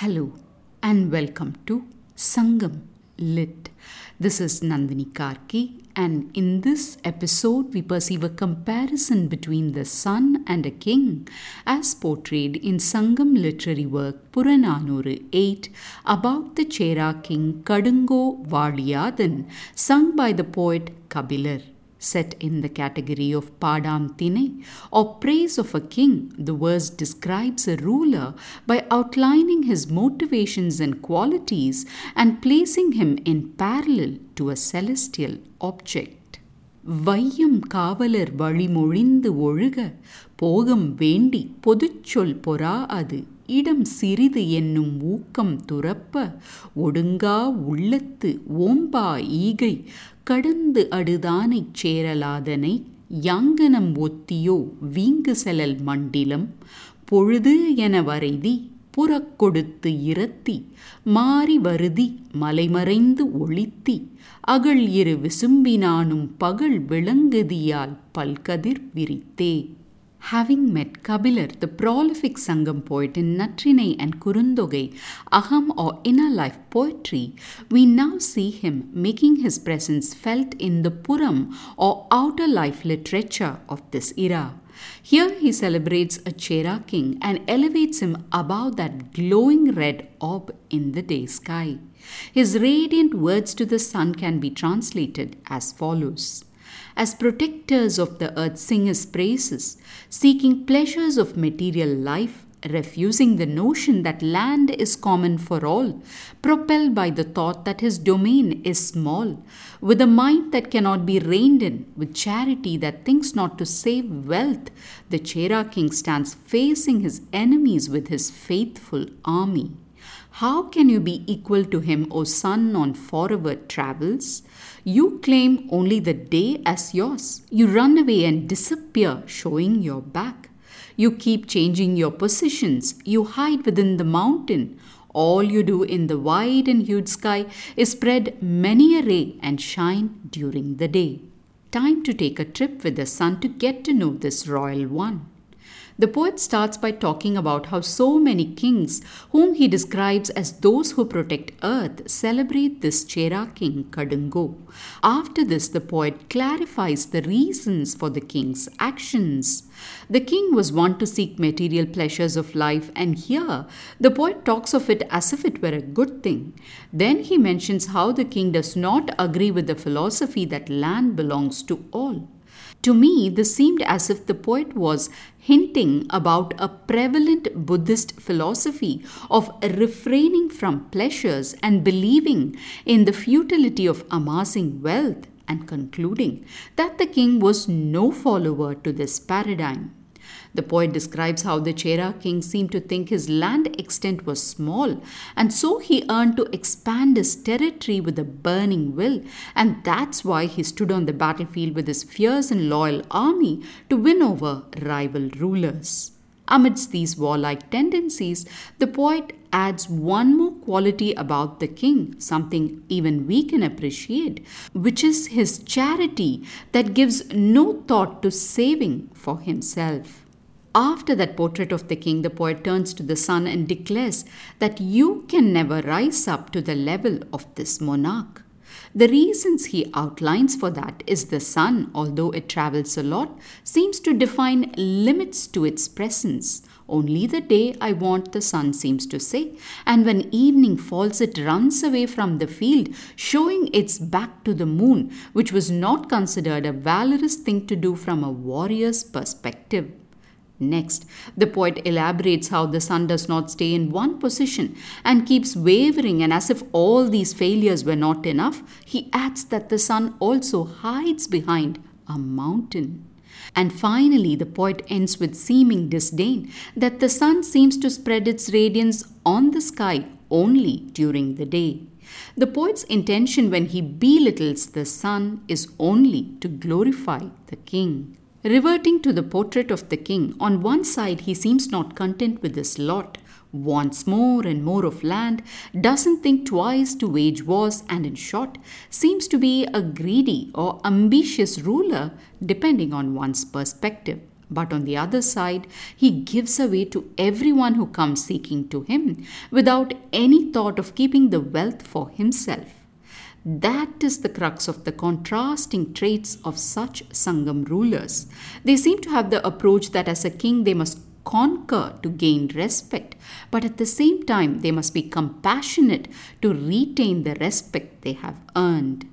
Hello and welcome to Sangam Lit. This is Nandini Karky, and in this episode, we perceive a comparison between the sun and a king as portrayed in Sangam literary work Purananuru 8 about the Chera king Kadungo Valiyadan, sung by the poet Kabilar set in the category of Padam or praise of a king, the verse describes a ruler by outlining his motivations and qualities and placing him in parallel to a celestial object. வையம் காவலர் வழிமொழிந்து ஒழுக போகம் வேண்டி பொதுச்சொல் பொறா அது இடம் சிறிது என்னும் ஊக்கம் துறப்ப ஒடுங்கா உள்ளத்து ஓம்பா ஈகை கடந்து அடுதானைச் சேரலாதனை யாங்கனம் ஒத்தியோ வீங்கு செலல் மண்டிலம் பொழுது என வரைதி புறக்கொடுத்து இரத்தி மாறி வருதி மலைமறைந்து ஒளித்தி அகழ் இரு விசும்பினானும் பகல் விளங்குதியால் பல்கதிர் விரித்தே. Having met Kabilar, the prolific Sangam poet in Natrinai and Kurundogai, Aham or inner life poetry, we now see him making his presence felt in the Puram or outer life literature of this era. Here he celebrates a Chera king and elevates him above that glowing red orb in the day sky. His radiant words to the sun can be translated as follows as protectors of the earth sing his praises, seeking pleasures of material life, refusing the notion that land is common for all, propelled by the thought that his domain is small, with a mind that cannot be reined in, with charity that thinks not to save wealth, the Chera king stands facing his enemies with his faithful army. How can you be equal to him, O sun on forward travels? You claim only the day as yours. You run away and disappear, showing your back. You keep changing your positions. You hide within the mountain. All you do in the wide and huge sky is spread many a ray and shine during the day. Time to take a trip with the sun to get to know this royal one. The poet starts by talking about how so many kings, whom he describes as those who protect earth, celebrate this Chera king Kadungo. After this, the poet clarifies the reasons for the king's actions. The king was wont to seek material pleasures of life, and here the poet talks of it as if it were a good thing. Then he mentions how the king does not agree with the philosophy that land belongs to all. To me, this seemed as if the poet was hinting about a prevalent Buddhist philosophy of refraining from pleasures and believing in the futility of amassing wealth, and concluding that the king was no follower to this paradigm. The poet describes how the Chera king seemed to think his land extent was small, and so he earned to expand his territory with a burning will, and that's why he stood on the battlefield with his fierce and loyal army to win over rival rulers. Amidst these warlike tendencies, the poet adds one more quality about the king, something even we can appreciate, which is his charity that gives no thought to saving for himself. After that portrait of the king, the poet turns to the sun and declares that you can never rise up to the level of this monarch. The reasons he outlines for that is the sun, although it travels a lot, seems to define limits to its presence. Only the day I want, the sun seems to say, and when evening falls, it runs away from the field, showing its back to the moon, which was not considered a valorous thing to do from a warrior's perspective. Next, the poet elaborates how the sun does not stay in one position and keeps wavering, and as if all these failures were not enough, he adds that the sun also hides behind a mountain. And finally, the poet ends with seeming disdain that the sun seems to spread its radiance on the sky only during the day. The poet's intention when he belittles the sun is only to glorify the king. Reverting to the portrait of the king, on one side he seems not content with his lot, wants more and more of land, doesn't think twice to wage wars, and in short, seems to be a greedy or ambitious ruler depending on one's perspective. But on the other side, he gives away to everyone who comes seeking to him without any thought of keeping the wealth for himself. That is the crux of the contrasting traits of such Sangam rulers. They seem to have the approach that as a king they must conquer to gain respect, but at the same time they must be compassionate to retain the respect they have earned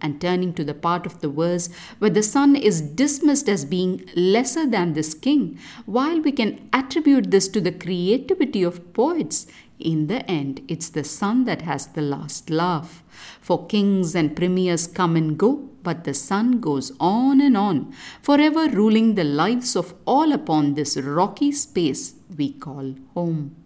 and turning to the part of the verse where the sun is dismissed as being lesser than this king, while we can attribute this to the creativity of poets, in the end, it's the sun that has the last laugh. For kings and premiers come and go, but the sun goes on and on, forever ruling the lives of all upon this rocky space we call home.